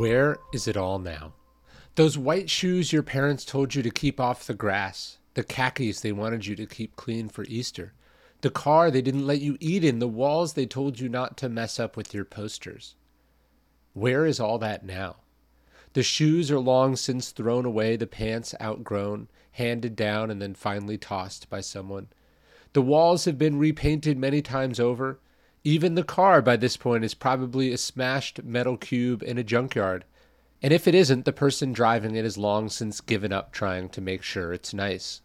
Where is it all now? Those white shoes your parents told you to keep off the grass, the khakis they wanted you to keep clean for Easter, the car they didn't let you eat in, the walls they told you not to mess up with your posters. Where is all that now? The shoes are long since thrown away, the pants outgrown, handed down, and then finally tossed by someone. The walls have been repainted many times over. Even the car by this point is probably a smashed metal cube in a junkyard. And if it isn't, the person driving it has long since given up trying to make sure it's nice.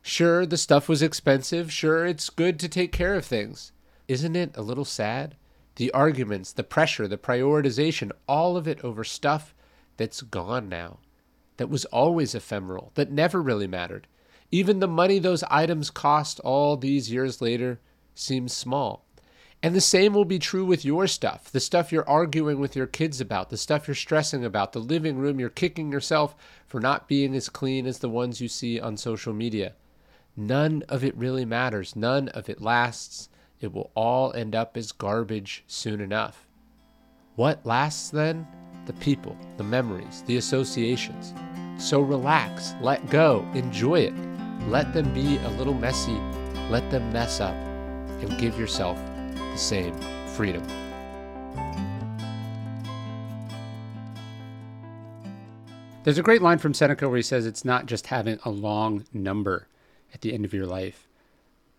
Sure, the stuff was expensive. Sure, it's good to take care of things. Isn't it a little sad? The arguments, the pressure, the prioritization, all of it over stuff that's gone now, that was always ephemeral, that never really mattered. Even the money those items cost all these years later seems small. And the same will be true with your stuff the stuff you're arguing with your kids about, the stuff you're stressing about, the living room you're kicking yourself for not being as clean as the ones you see on social media. None of it really matters. None of it lasts. It will all end up as garbage soon enough. What lasts then? The people, the memories, the associations. So relax, let go, enjoy it. Let them be a little messy, let them mess up, and give yourself the same freedom. There's a great line from Seneca where he says it's not just having a long number at the end of your life,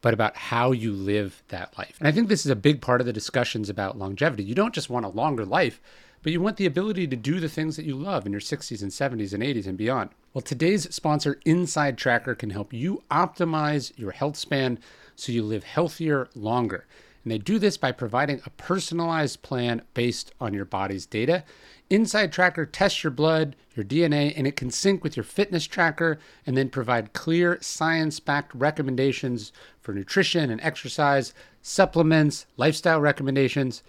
but about how you live that life. And I think this is a big part of the discussions about longevity. You don't just want a longer life, but you want the ability to do the things that you love in your 60s and 70s and 80s and beyond. Well, today's sponsor, Inside Tracker, can help you optimize your health span so you live healthier longer. And they do this by providing a personalized plan based on your body's data. Inside Tracker tests your blood, your DNA, and it can sync with your fitness tracker and then provide clear, science backed recommendations for nutrition and exercise, supplements, lifestyle recommendations.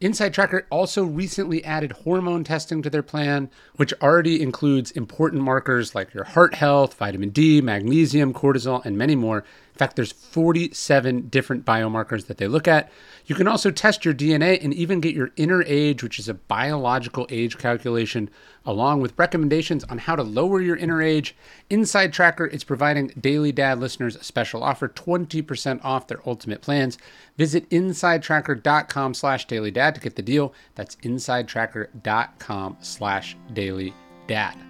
Inside Tracker also recently added hormone testing to their plan, which already includes important markers like your heart health, vitamin D, magnesium, cortisol, and many more. In fact, there's 47 different biomarkers that they look at. You can also test your DNA and even get your inner age, which is a biological age calculation, along with recommendations on how to lower your inner age. Inside Tracker is providing Daily Dad listeners a special offer, 20% off their ultimate plans. Visit insidetracker.com slash dailydad to get the deal. That's insidetracker.com slash dailydad.